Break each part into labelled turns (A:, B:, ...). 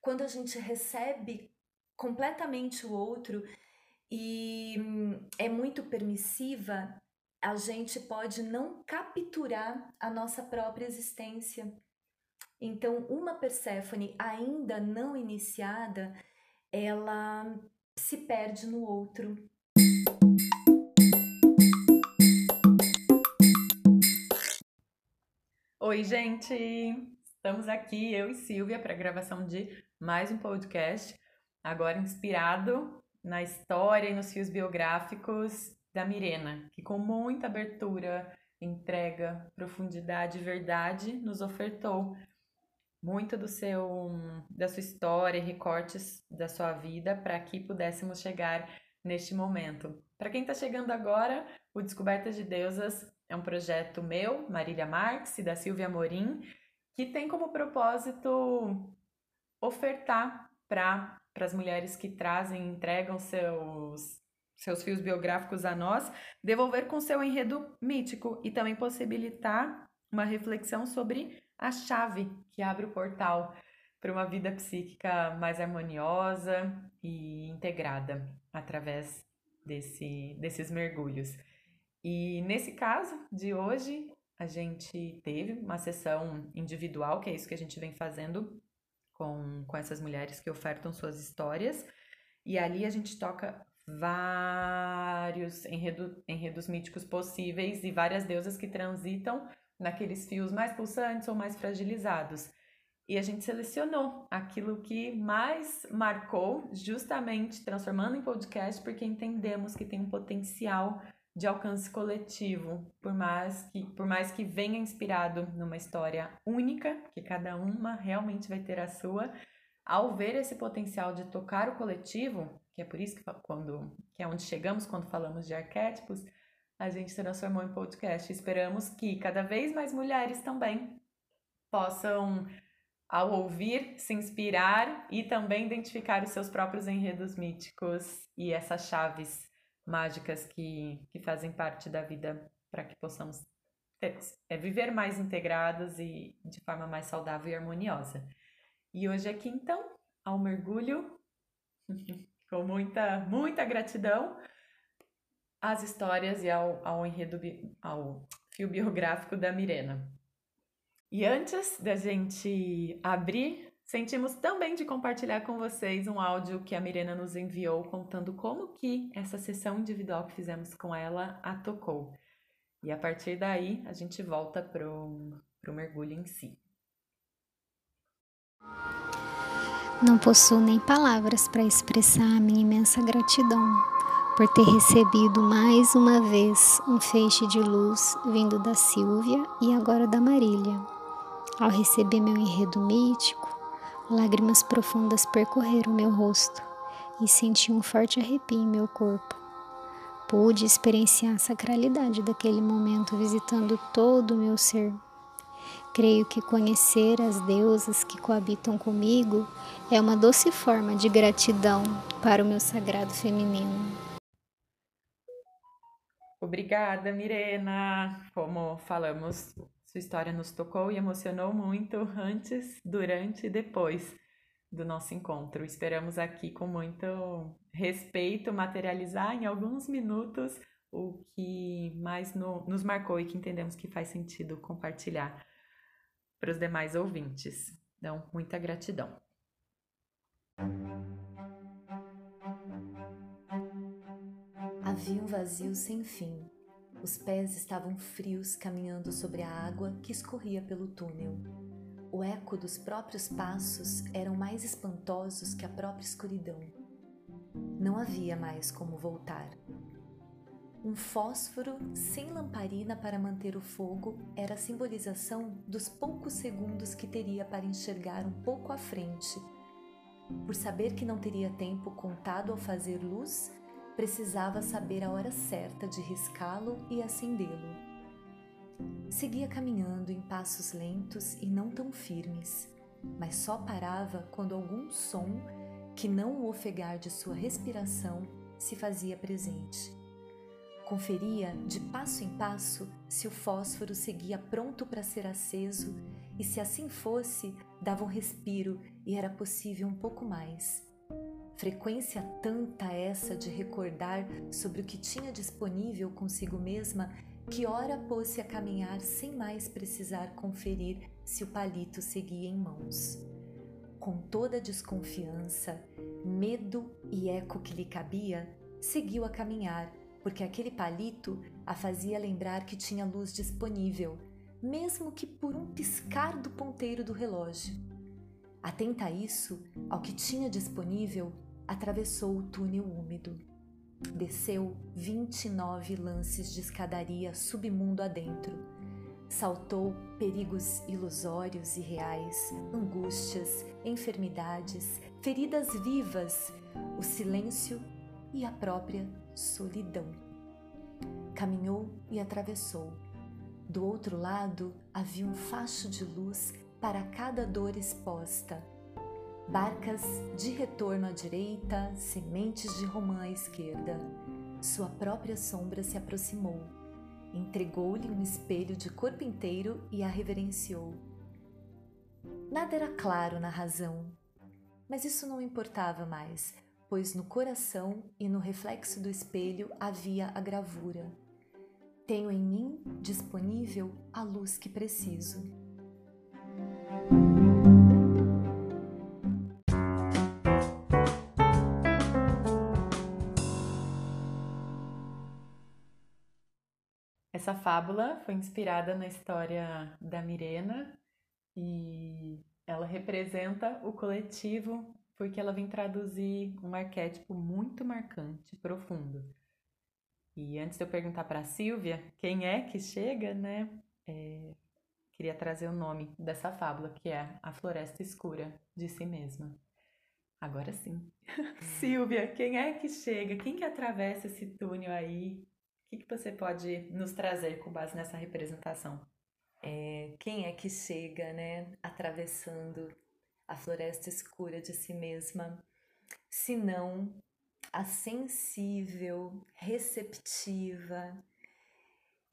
A: quando a gente recebe completamente o outro e hum, é muito permissiva, a gente pode não capturar a nossa própria existência. Então, uma Perséfone ainda não iniciada, ela se perde no outro.
B: Oi, gente! Estamos aqui, eu e Silvia, para a gravação de mais um podcast, agora inspirado na história e nos fios biográficos da Mirena, que com muita abertura, entrega, profundidade e verdade nos ofertou muito do seu da sua história e recortes da sua vida para que pudéssemos chegar neste momento. Para quem está chegando agora, o Descobertas de Deusas é um projeto meu, Marília Marques e da Silvia Morim, que tem como propósito ofertar para as mulheres que trazem, entregam seus seus fios biográficos a nós, devolver com seu enredo mítico e também possibilitar uma reflexão sobre a chave que abre o portal para uma vida psíquica mais harmoniosa e integrada através desse, desses mergulhos. E nesse caso de hoje, a gente teve uma sessão individual, que é isso que a gente vem fazendo com, com essas mulheres que ofertam suas histórias. E ali a gente toca vários enredo, enredos míticos possíveis e várias deusas que transitam naqueles fios mais pulsantes ou mais fragilizados. E a gente selecionou aquilo que mais marcou, justamente transformando em podcast, porque entendemos que tem um potencial de alcance coletivo, por mais que por mais que venha inspirado numa história única, que cada uma realmente vai ter a sua, ao ver esse potencial de tocar o coletivo, que é por isso que quando que é onde chegamos quando falamos de arquétipos, a gente transformou em podcast. Esperamos que cada vez mais mulheres também possam ao ouvir, se inspirar e também identificar os seus próprios enredos míticos e essas chaves mágicas que, que fazem parte da vida para que possamos ter, é, viver mais integradas e de forma mais saudável e harmoniosa. E hoje aqui então, ao mergulho, com muita, muita gratidão, às histórias e ao, ao enredo, ao fio biográfico da Mirena. E antes da gente abrir Sentimos também de compartilhar com vocês um áudio que a Mirena nos enviou contando como que essa sessão individual que fizemos com ela a tocou. E a partir daí a gente volta pro, pro mergulho em si.
C: Não possuo nem palavras para expressar a minha imensa gratidão por ter recebido mais uma vez um feixe de luz vindo da Silvia e agora da Marília. Ao receber meu enredo mítico, Lágrimas profundas percorreram meu rosto e senti um forte arrepio em meu corpo. Pude experienciar a sacralidade daquele momento visitando todo o meu ser. Creio que conhecer as deusas que coabitam comigo é uma doce forma de gratidão para o meu sagrado feminino.
B: Obrigada, Mirena. Como falamos sua história nos tocou e emocionou muito antes, durante e depois do nosso encontro. Esperamos aqui com muito respeito materializar em alguns minutos o que mais no, nos marcou e que entendemos que faz sentido compartilhar para os demais ouvintes. Então, muita gratidão.
A: Havia um vazio sem fim os pés estavam frios caminhando sobre a água que escorria pelo túnel. O eco dos próprios passos eram mais espantosos que a própria escuridão. Não havia mais como voltar. Um fósforo sem lamparina para manter o fogo era a simbolização dos poucos segundos que teria para enxergar um pouco à frente. Por saber que não teria tempo contado ao fazer luz, precisava saber a hora certa de riscá-lo e acendê-lo. Seguia caminhando em passos lentos e não tão firmes, mas só parava quando algum som, que não o ofegar de sua respiração, se fazia presente. Conferia de passo em passo se o fósforo seguia pronto para ser aceso e, se assim fosse, dava um respiro e era possível um pouco mais. Frequência tanta essa de recordar sobre o que tinha disponível consigo mesma que ora pôs-se a caminhar sem mais precisar conferir se o palito seguia em mãos. Com toda a desconfiança, medo e eco que lhe cabia, seguiu a caminhar, porque aquele palito a fazia lembrar que tinha luz disponível, mesmo que por um piscar do ponteiro do relógio. Atenta a isso, ao que tinha disponível, atravessou o túnel úmido. Desceu 29 lances de escadaria submundo adentro. Saltou perigos ilusórios e reais, angústias, enfermidades, feridas vivas, o silêncio e a própria solidão. Caminhou e atravessou. Do outro lado havia um facho de luz para cada dor exposta barcas de retorno à direita, sementes de romã à esquerda. Sua própria sombra se aproximou, entregou-lhe um espelho de corpo inteiro e a reverenciou. Nada era claro na razão, mas isso não importava mais, pois no coração e no reflexo do espelho havia a gravura. Tenho em mim disponível a luz que preciso.
B: Essa fábula foi inspirada na história da Mirena e ela representa o coletivo porque ela vem traduzir um arquétipo muito marcante, profundo. E antes de eu perguntar para a Silvia quem é que chega, né? É, queria trazer o nome dessa fábula, que é A Floresta Escura de Si Mesma. Agora sim. Silvia, quem é que chega? Quem que atravessa esse túnel aí que, que você pode nos trazer com base nessa representação?
A: É, quem é que chega, né, atravessando a floresta escura de si mesma, se não a sensível, receptiva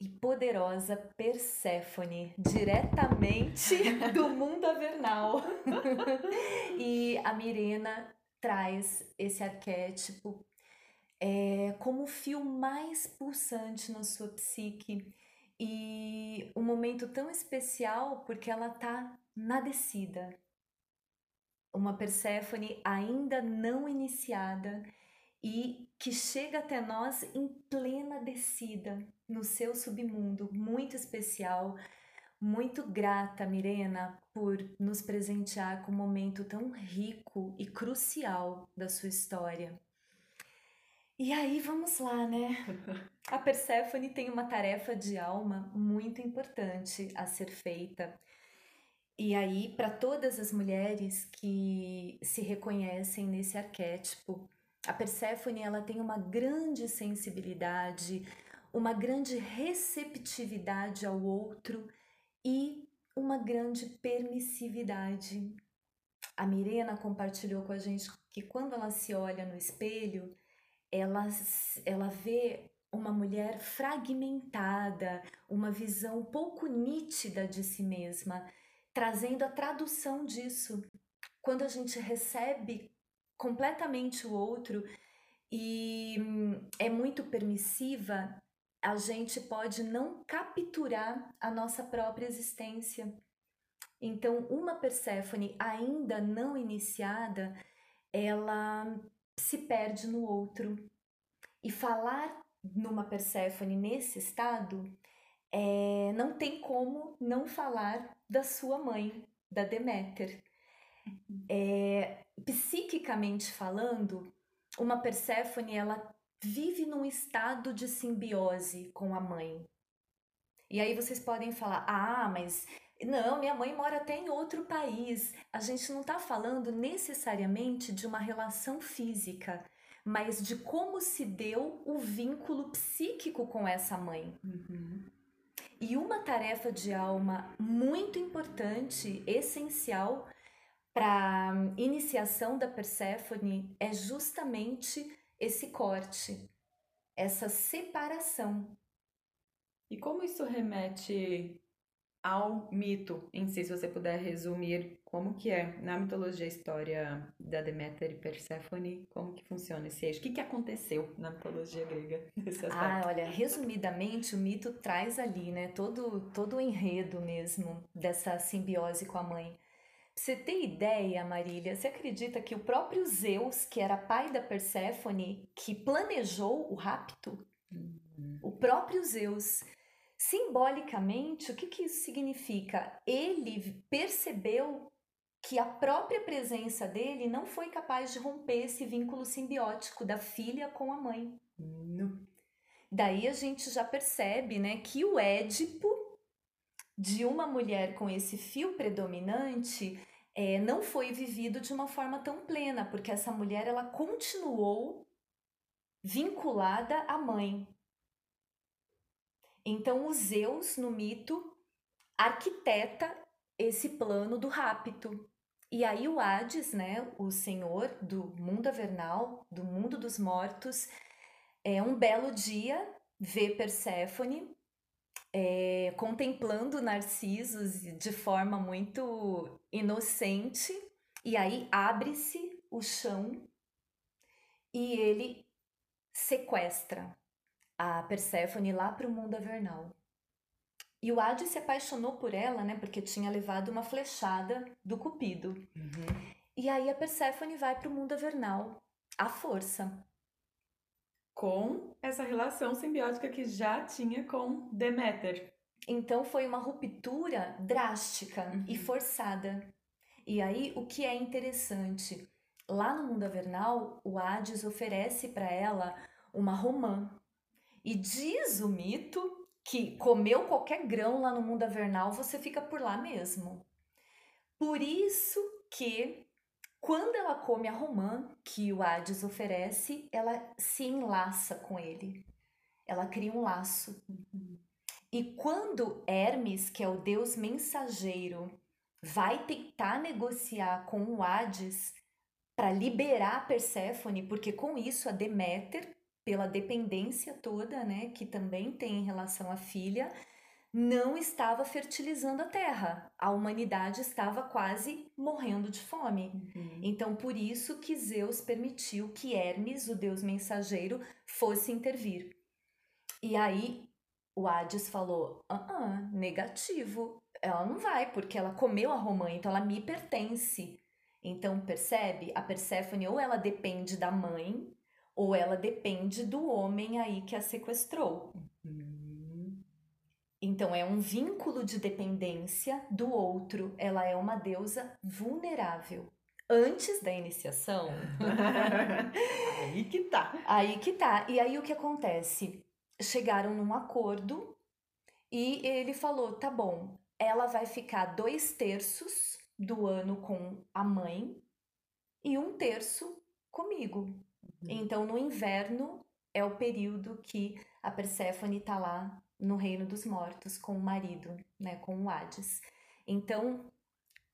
A: e poderosa Perséfone, diretamente do mundo avernal. e a Mirena traz esse arquétipo é, como o fio mais pulsante na sua psique e um momento tão especial porque ela está na descida. Uma Perséfone ainda não iniciada e que chega até nós em plena descida no seu submundo, muito especial. Muito grata, Mirena, por nos presentear com um momento tão rico e crucial da sua história. E aí vamos lá, né? A Perséfone tem uma tarefa de alma muito importante a ser feita. E aí, para todas as mulheres que se reconhecem nesse arquétipo, a Perséfone ela tem uma grande sensibilidade, uma grande receptividade ao outro e uma grande permissividade. A Mirena compartilhou com a gente que quando ela se olha no espelho, ela, ela vê uma mulher fragmentada, uma visão pouco nítida de si mesma, trazendo a tradução disso. Quando a gente recebe completamente o outro e hum, é muito permissiva, a gente pode não capturar a nossa própria existência. Então, uma Perséfone ainda não iniciada, ela se perde no outro. E falar numa Perséfone nesse estado é, não tem como não falar da sua mãe, da Deméter. É, psiquicamente falando, uma Perséfone ela vive num estado de simbiose com a mãe. E aí vocês podem falar: ah, mas não, minha mãe mora até em outro país. A gente não está falando necessariamente de uma relação física, mas de como se deu o vínculo psíquico com essa mãe. Uhum. E uma tarefa de alma muito importante, essencial para iniciação da Perséfone é justamente esse corte, essa separação.
B: E como isso remete ao mito em si, se você puder resumir como que é na mitologia a história da Deméter e Perséfone, como que funciona esse eixo? O que, que aconteceu na mitologia grega nesse aspecto?
A: Ah, olha, resumidamente o mito traz ali, né, todo, todo o enredo mesmo dessa simbiose com a mãe. Você tem ideia, Marília? Você acredita que o próprio Zeus, que era pai da Perséfone, que planejou o rapto? Uhum. O próprio Zeus. Simbolicamente, o que, que isso significa? Ele percebeu que a própria presença dele não foi capaz de romper esse vínculo simbiótico da filha com a mãe. Não. Daí a gente já percebe né, que o Édipo de uma mulher com esse fio predominante é, não foi vivido de uma forma tão plena, porque essa mulher ela continuou vinculada à mãe. Então, o Zeus, no mito, arquiteta esse plano do rapto. E aí o Hades, né, o senhor do mundo avernal, do mundo dos mortos, é um belo dia vê Perséfone é, contemplando Narcisos de forma muito inocente, e aí abre-se o chão e ele sequestra a Perséfone lá para o mundo avernal. E o Hades se apaixonou por ela, né? Porque tinha levado uma flechada do Cupido. Uhum. E aí a Perséfone vai para o mundo avernal, à força
B: com essa relação simbiótica que já tinha com Deméter.
A: Então foi uma ruptura drástica uhum. e forçada. E aí o que é interessante, lá no mundo avernal, o Hades oferece para ela uma romã. E diz o mito que comeu qualquer grão lá no mundo avernal, você fica por lá mesmo. Por isso que quando ela come a romã que o Hades oferece, ela se enlaça com ele. Ela cria um laço. E quando Hermes, que é o deus mensageiro, vai tentar negociar com o Hades para liberar Perséfone, porque com isso a Deméter, pela dependência toda, né, que também tem em relação à filha, não estava fertilizando a terra. A humanidade estava quase morrendo de fome. Uhum. Então, por isso que Zeus permitiu que Hermes, o deus mensageiro, fosse intervir. E aí o Hades falou: ah, ah, negativo. Ela não vai, porque ela comeu a romã, então ela me pertence. Então, percebe? A Perséfone ou ela depende da mãe, ou ela depende do homem aí que a sequestrou. Uhum. Então é um vínculo de dependência do outro. Ela é uma deusa vulnerável. Antes da iniciação.
B: aí que tá.
A: Aí que tá. E aí o que acontece? Chegaram num acordo e ele falou: tá bom, ela vai ficar dois terços do ano com a mãe e um terço comigo. Uhum. Então no inverno é o período que a Perséfone tá lá no reino dos mortos com o marido, né, com o Hades. Então,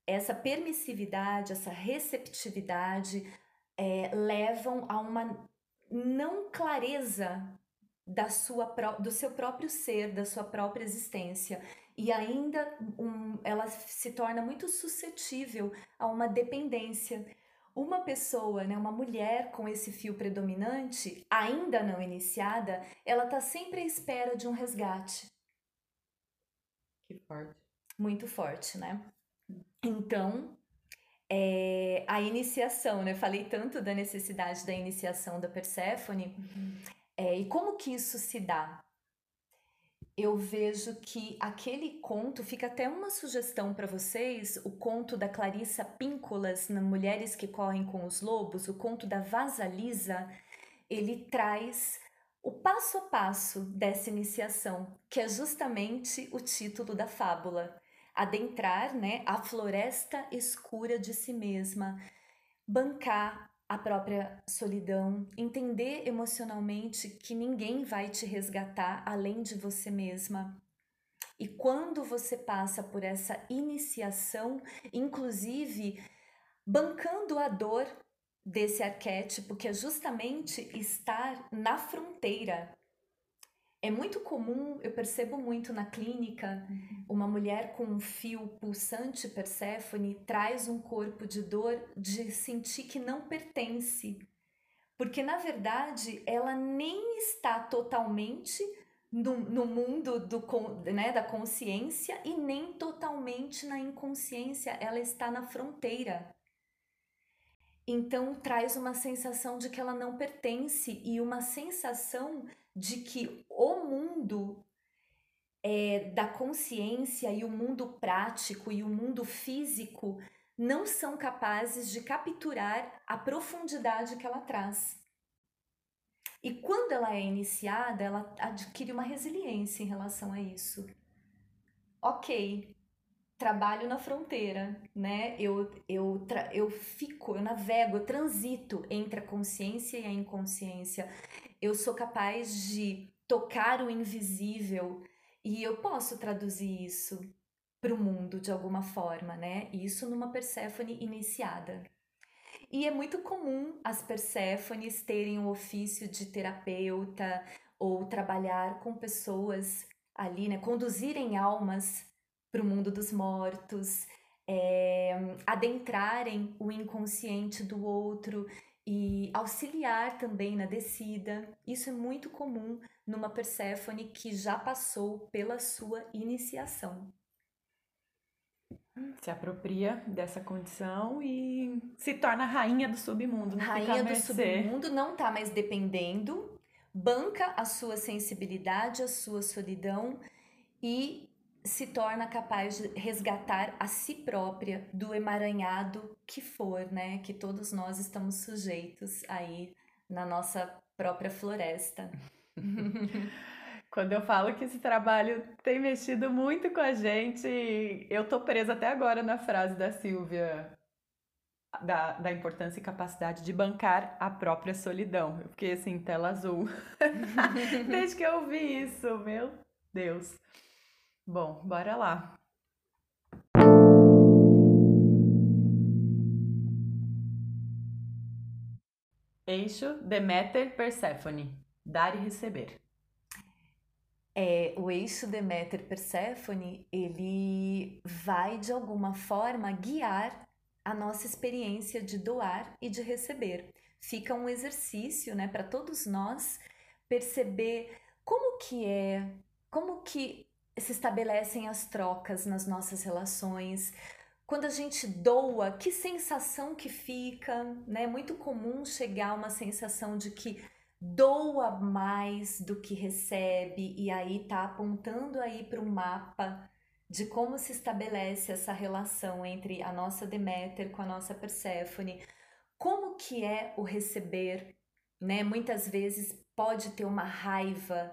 A: essa permissividade, essa receptividade é, levam a uma não clareza da sua do seu próprio ser, da sua própria existência. E ainda um, ela se torna muito suscetível a uma dependência uma pessoa, né, uma mulher com esse fio predominante, ainda não iniciada, ela está sempre à espera de um resgate.
B: Que forte.
A: Muito forte, né? Então, é, a iniciação, né? Falei tanto da necessidade da iniciação da Perséfone. Uhum. É, e como que isso se dá? Eu vejo que aquele conto fica até uma sugestão para vocês, o conto da Clarissa Píncolas na Mulheres que Correm com os Lobos, o conto da Vasalisa, ele traz o passo a passo dessa iniciação, que é justamente o título da fábula. Adentrar, né, a floresta escura de si mesma, bancar a própria solidão, entender emocionalmente que ninguém vai te resgatar além de você mesma. E quando você passa por essa iniciação, inclusive bancando a dor desse arquétipo, que é justamente estar na fronteira. É muito comum, eu percebo muito na clínica, uhum. uma mulher com um fio pulsante Perséfone traz um corpo de dor de sentir que não pertence. Porque, na verdade, ela nem está totalmente no, no mundo do, né, da consciência e nem totalmente na inconsciência, ela está na fronteira. Então traz uma sensação de que ela não pertence e uma sensação de que o mundo é, da consciência e o mundo prático e o mundo físico não são capazes de capturar a profundidade que ela traz. E quando ela é iniciada, ela adquire uma resiliência em relação a isso. Ok, trabalho na fronteira, né? Eu, eu, eu fico, eu navego, eu transito entre a consciência e a inconsciência. Eu sou capaz de tocar o invisível e eu posso traduzir isso para o mundo de alguma forma, né? Isso numa Perséfone iniciada. E é muito comum as Perséfones terem o ofício de terapeuta ou trabalhar com pessoas ali, né? Conduzirem almas para o mundo dos mortos, é, adentrarem o inconsciente do outro e auxiliar também na descida. Isso é muito comum numa Perséfone que já passou pela sua iniciação.
B: Se apropria dessa condição e se torna rainha do submundo.
A: rainha do submundo não está mais dependendo, banca a sua sensibilidade, a sua solidão e se torna capaz de resgatar a si própria do emaranhado que for, né? Que todos nós estamos sujeitos aí na nossa própria floresta.
B: Quando eu falo que esse trabalho tem mexido muito com a gente, eu tô presa até agora na frase da Silvia da, da importância e capacidade de bancar a própria solidão. Eu fiquei assim, tela azul. Desde que eu ouvi isso, meu Deus. Bom, bora lá. Eixo Deméter Perséfone, dar e receber.
A: É, o eixo Deméter Perséfone, ele vai de alguma forma guiar a nossa experiência de doar e de receber. Fica um exercício, né, para todos nós perceber como que é, como que se estabelecem as trocas nas nossas relações. Quando a gente doa, que sensação que fica, né? É muito comum chegar uma sensação de que doa mais do que recebe e aí tá apontando aí para um mapa de como se estabelece essa relação entre a nossa Deméter com a nossa Perséfone. Como que é o receber, né? Muitas vezes pode ter uma raiva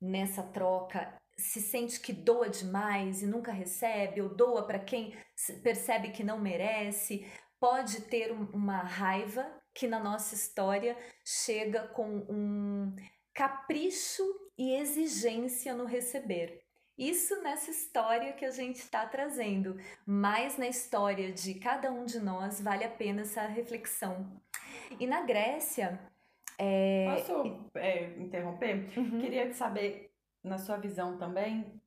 A: nessa troca se sente que doa demais e nunca recebe, ou doa para quem percebe que não merece, pode ter uma raiva que na nossa história chega com um capricho e exigência no receber. Isso nessa história que a gente está trazendo, mas na história de cada um de nós vale a pena essa reflexão. E na Grécia. É...
B: Posso é, interromper? Uhum. Queria saber na sua visão também,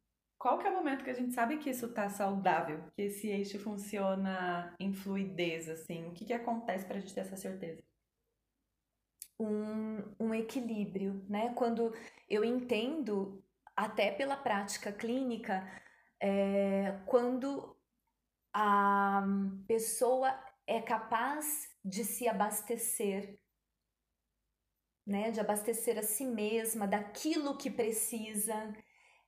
B: qual que é o momento que a gente sabe que isso está saudável, que esse eixo funciona em fluidez, assim? O que, que acontece para a gente ter essa certeza?
A: Um, um equilíbrio, né? Quando eu entendo, até pela prática clínica, é, quando a pessoa é capaz de se abastecer né, de abastecer a si mesma daquilo que precisa,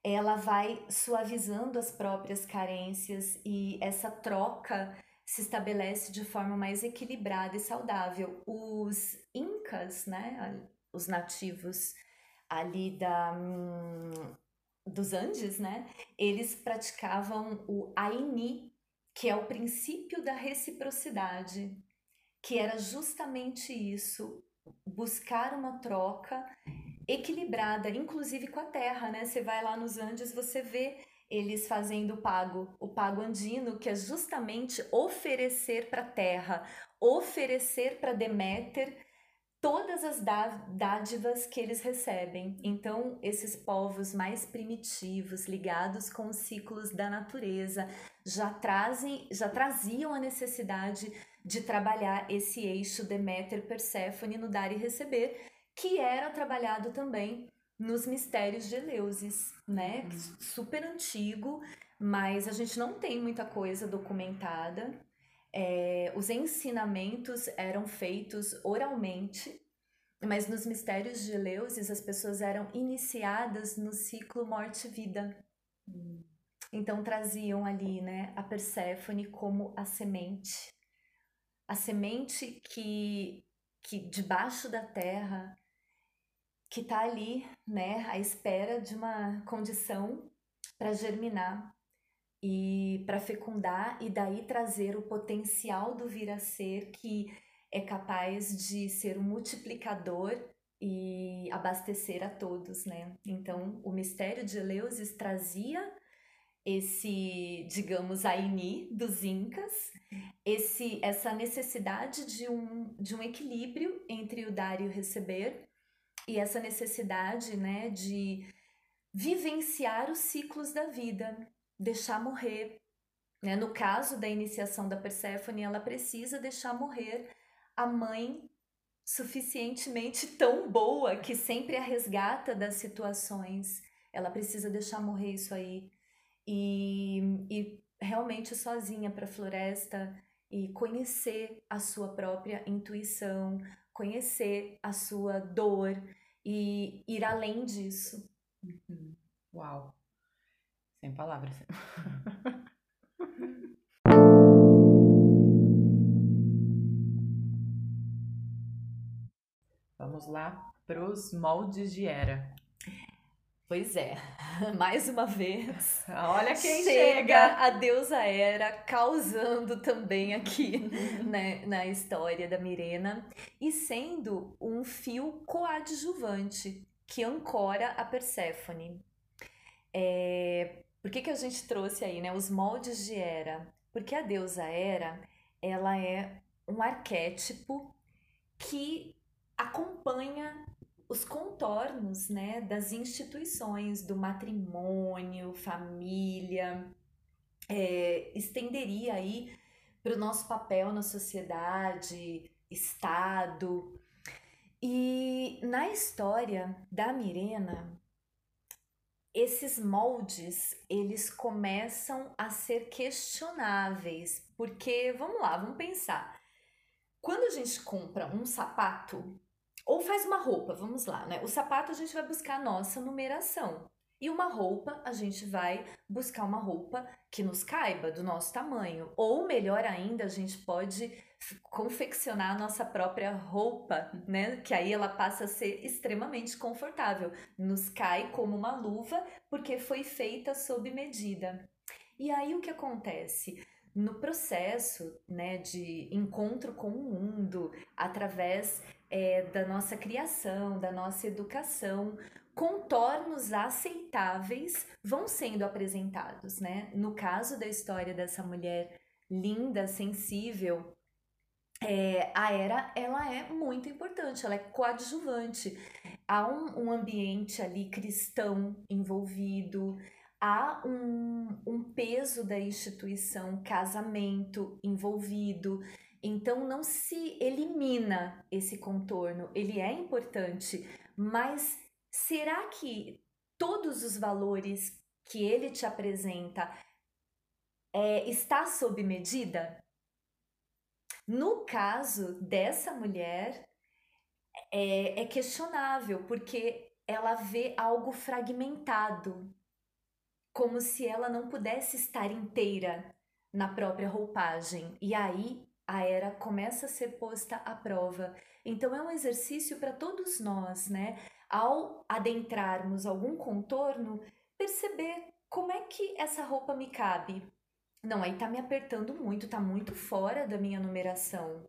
A: ela vai suavizando as próprias carências e essa troca se estabelece de forma mais equilibrada e saudável. Os incas, né, os nativos ali da hum, dos Andes, né, eles praticavam o Aini, que é o princípio da reciprocidade, que era justamente isso, buscar uma troca equilibrada, inclusive com a terra, né? Você vai lá nos Andes, você vê eles fazendo o pago, o pago andino, que é justamente oferecer para a terra, oferecer para Deméter todas as dádivas que eles recebem. Então, esses povos mais primitivos, ligados com os ciclos da natureza, já trazem, já traziam a necessidade de trabalhar esse eixo Deméter Perséfone no dar e receber, que era trabalhado também nos mistérios de Eleusis, né? Uhum. Super antigo, mas a gente não tem muita coisa documentada. É, os ensinamentos eram feitos oralmente, mas nos mistérios de Eleusis as pessoas eram iniciadas no ciclo morte-vida. Então traziam ali, né, a Perséfone como a semente, a semente que que debaixo da terra que está ali, né, à espera de uma condição para germinar e para fecundar e daí trazer o potencial do vir a ser que é capaz de ser um multiplicador e abastecer a todos, né? Então, o mistério de Eleusis trazia esse, digamos, Aini dos incas, esse essa necessidade de um de um equilíbrio entre o dar e o receber e essa necessidade, né, de vivenciar os ciclos da vida, deixar morrer. Né? No caso da iniciação da Perséfone, ela precisa deixar morrer a mãe suficientemente tão boa que sempre a resgata das situações. Ela precisa deixar morrer isso aí e, e realmente sozinha para a floresta e conhecer a sua própria intuição, conhecer a sua dor e ir além disso.
B: Uhum. Uau! Sem palavras. Vamos lá para os moldes de era.
A: Pois é, mais uma vez.
B: Olha quem
A: chega,
B: chega.
A: a deusa Era causando também aqui né, na história da Mirena e sendo um fio coadjuvante que ancora a Perséfone. É, por que, que a gente trouxe aí, né, os moldes de Hera? Porque a deusa Hera, ela é um arquétipo que acompanha os contornos, né, das instituições do matrimônio, família, é, estenderia aí para o nosso papel na sociedade, Estado. E na história da Mirena, esses moldes eles começam a ser questionáveis, porque vamos lá, vamos pensar. Quando a gente compra um sapato ou faz uma roupa, vamos lá, né? O sapato a gente vai buscar a nossa numeração. E uma roupa, a gente vai buscar uma roupa que nos caiba, do nosso tamanho. Ou melhor ainda, a gente pode confeccionar a nossa própria roupa, né? Que aí ela passa a ser extremamente confortável. Nos cai como uma luva porque foi feita sob medida. E aí o que acontece? No processo né, de encontro com o mundo, através é, da nossa criação, da nossa educação, contornos aceitáveis vão sendo apresentados, né? No caso da história dessa mulher linda, sensível, é, a era ela é muito importante, ela é coadjuvante. Há um, um ambiente ali cristão envolvido, há um, um peso da instituição casamento envolvido. Então não se elimina esse contorno, ele é importante, mas será que todos os valores que ele te apresenta é, está sob medida? No caso dessa mulher, é, é questionável, porque ela vê algo fragmentado, como se ela não pudesse estar inteira na própria roupagem. E aí a era começa a ser posta à prova. Então é um exercício para todos nós, né? Ao adentrarmos algum contorno, perceber como é que essa roupa me cabe, não, aí tá me apertando muito, tá muito fora da minha numeração.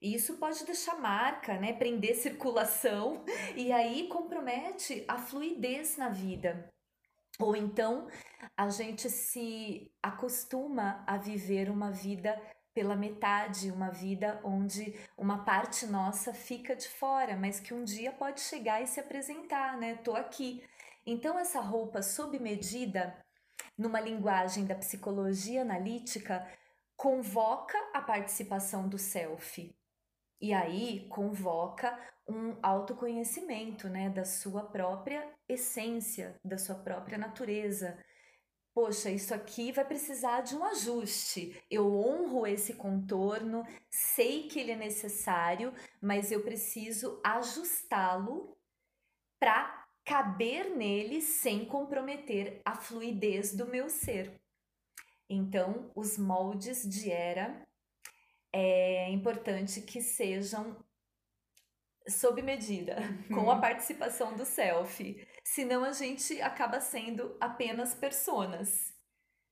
A: E isso pode deixar marca, né? Prender circulação e aí compromete a fluidez na vida. Ou então a gente se acostuma a viver uma vida pela metade, uma vida onde uma parte nossa fica de fora, mas que um dia pode chegar e se apresentar, né? Tô aqui. Então essa roupa sob medida, numa linguagem da psicologia analítica, convoca a participação do self. E aí convoca um autoconhecimento, né, da sua própria essência, da sua própria natureza. Poxa, isso aqui vai precisar de um ajuste. Eu honro esse contorno, sei que ele é necessário, mas eu preciso ajustá-lo para caber nele sem comprometer a fluidez do meu ser. Então, os moldes de era é importante que sejam sob medida, com a uhum. participação do self. Senão a gente acaba sendo apenas personas,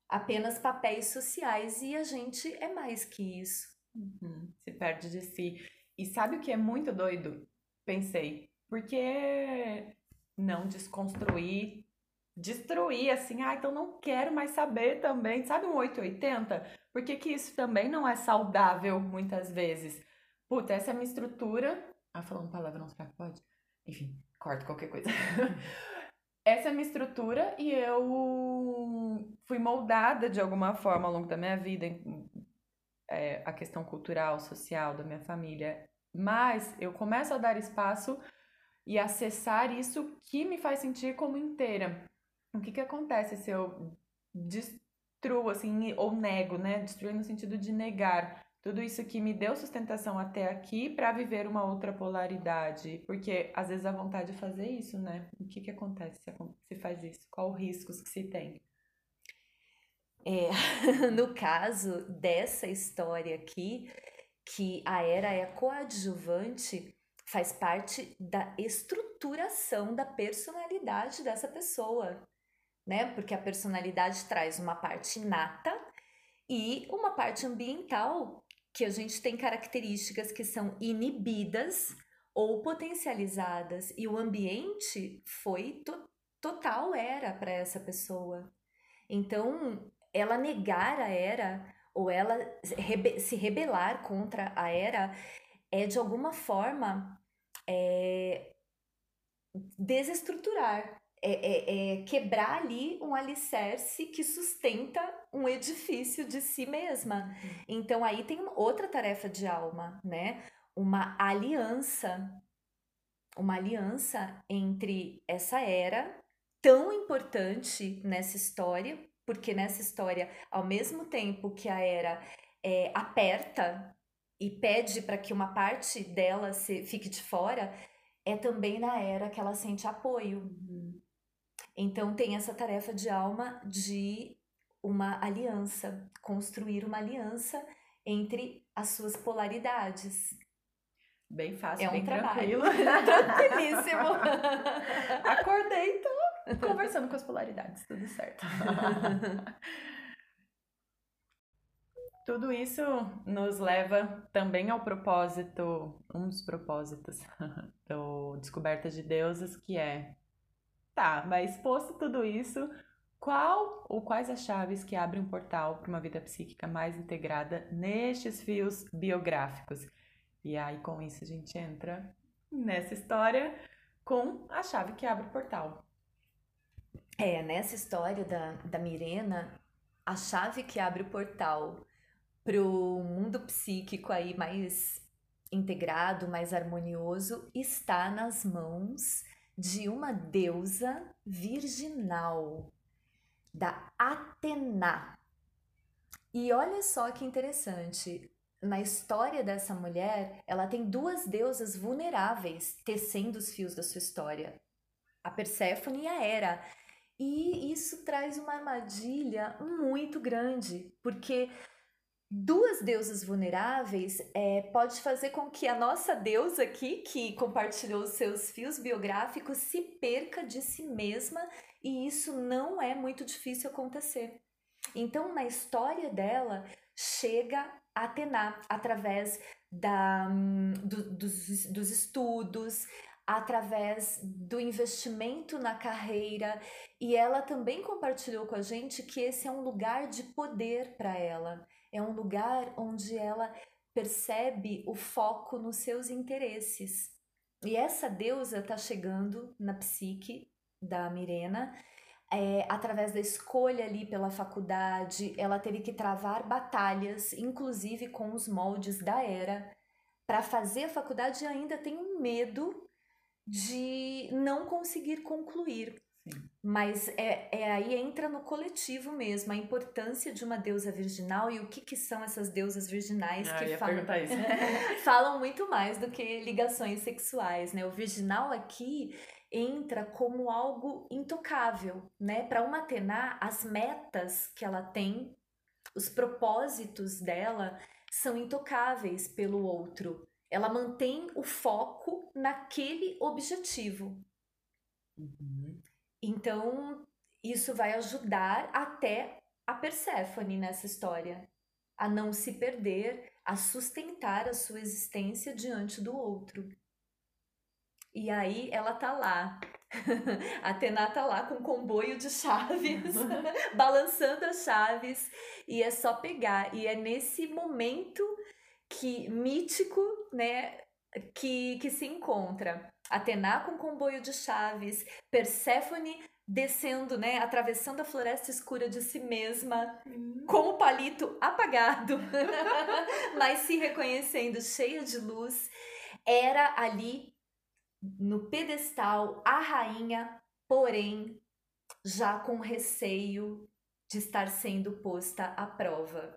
A: apenas papéis sociais e a gente é mais que isso.
B: Uhum. Se perde de si. E sabe o que é muito doido? Pensei, porque não desconstruir, destruir assim, ah, então não quero mais saber também, sabe um 880? Por que, que isso também não é saudável muitas vezes? Puta, essa é a minha estrutura. Ah, falando palavrão, será que pode? Enfim, corto qualquer coisa. essa é a minha estrutura e eu fui moldada de alguma forma ao longo da minha vida, é, a questão cultural, social da minha família. Mas eu começo a dar espaço e acessar isso que me faz sentir como inteira. O que, que acontece se eu destruo, assim, ou nego, né? Destruir no sentido de negar tudo isso que me deu sustentação até aqui para viver uma outra polaridade. Porque às vezes a vontade de fazer isso, né? O que, que acontece se, se faz isso? Qual riscos que se tem?
A: É, no caso dessa história aqui, que a era é coadjuvante, faz parte da estruturação da personalidade dessa pessoa né? Porque a personalidade traz uma parte inata e uma parte ambiental, que a gente tem características que são inibidas ou potencializadas. E o ambiente foi to total era para essa pessoa. Então, ela negar a era ou ela se rebelar contra a era é de alguma forma é, desestruturar é, é, é, quebrar ali um alicerce que sustenta um edifício de si mesma. Então aí tem outra tarefa de alma, né? Uma aliança, uma aliança entre essa era tão importante nessa história, porque nessa história, ao mesmo tempo que a era é, aperta e pede para que uma parte dela se, fique de fora, é também na era que ela sente apoio. Uhum. Então tem essa tarefa de alma de uma aliança, construir uma aliança entre as suas polaridades.
B: Bem fácil,
A: é um
B: bem
A: trabalho.
B: tranquilo.
A: Tranquilíssimo.
B: Acordei, então, conversando com as polaridades, tudo certo. Tudo isso nos leva também ao propósito, um dos propósitos do Descoberta de Deuses, que é Tá, mas posto tudo isso, qual ou quais as chaves que abrem um portal para uma vida psíquica mais integrada nestes fios biográficos? E aí, com isso, a gente entra nessa história com a chave que abre o portal.
A: É, nessa história da, da Mirena, a chave que abre o portal para o mundo psíquico aí mais integrado, mais harmonioso, está nas mãos de uma deusa virginal, da Atena. E olha só que interessante, na história dessa mulher, ela tem duas deusas vulneráveis tecendo os fios da sua história, a Perséfone e a Hera. E isso traz uma armadilha muito grande, porque duas deusas vulneráveis é, pode fazer com que a nossa deusa aqui, que compartilhou os seus fios biográficos, se perca de si mesma e isso não é muito difícil acontecer. Então, na história dela, chega a Atena através da, do, dos, dos estudos, através do investimento na carreira e ela também compartilhou com a gente que esse é um lugar de poder para ela é um lugar onde ela percebe o foco nos seus interesses. E essa deusa está chegando na psique da Mirena é, através da escolha ali pela faculdade, ela teve que travar batalhas, inclusive com os moldes da era, para fazer a faculdade e ainda tem um medo de não conseguir concluir. Sim. Mas é, é aí entra no coletivo mesmo a importância de uma deusa virginal e o que, que são essas deusas virginais
B: ah,
A: que
B: falam,
A: falam muito mais do que ligações sexuais, né? O virginal aqui entra como algo intocável, né? Para uma Atena, as metas que ela tem, os propósitos dela são intocáveis pelo outro. Ela mantém o foco naquele objetivo. Uhum. Então, isso vai ajudar até a Perséfone nessa história a não se perder, a sustentar a sua existência diante do outro. E aí ela tá lá. A Atena tá lá com um comboio de chaves, balançando as chaves, e é só pegar. E é nesse momento que mítico, né, que, que se encontra. Atena com comboio de chaves, Perséfone descendo, né, atravessando a floresta escura de si mesma, hum. com o palito apagado, mas se reconhecendo cheia de luz, era ali no pedestal a rainha, porém já com receio de estar sendo posta à prova.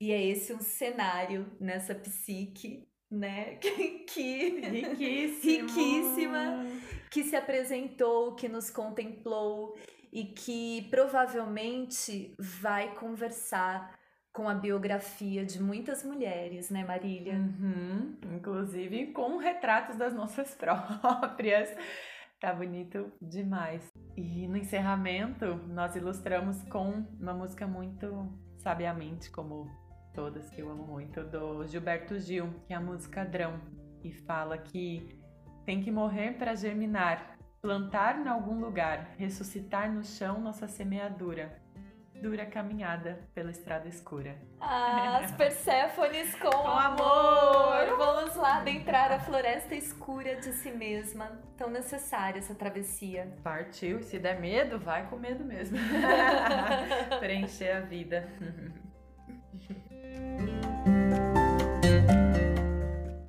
A: E é esse um cenário nessa psique, né? Que, riquíssima. riquíssima, que se apresentou, que nos contemplou e que provavelmente vai conversar com a biografia de muitas mulheres, né, Marília?
B: Uhum, inclusive com retratos das nossas próprias. Tá bonito demais. E no encerramento, nós ilustramos com uma música muito sabiamente, como todas que eu amo muito, do Gilberto Gil, que é a música Drão, e fala que tem que morrer para germinar, plantar em algum lugar, ressuscitar no chão nossa semeadura dura caminhada pela estrada escura.
A: Ah, as Perséfones com, com amor.
B: amor!
A: Vamos lá adentrar a floresta escura de si mesma. Tão necessária essa travessia.
B: Partiu, se der medo, vai com medo mesmo. Preencher a vida. Thank you.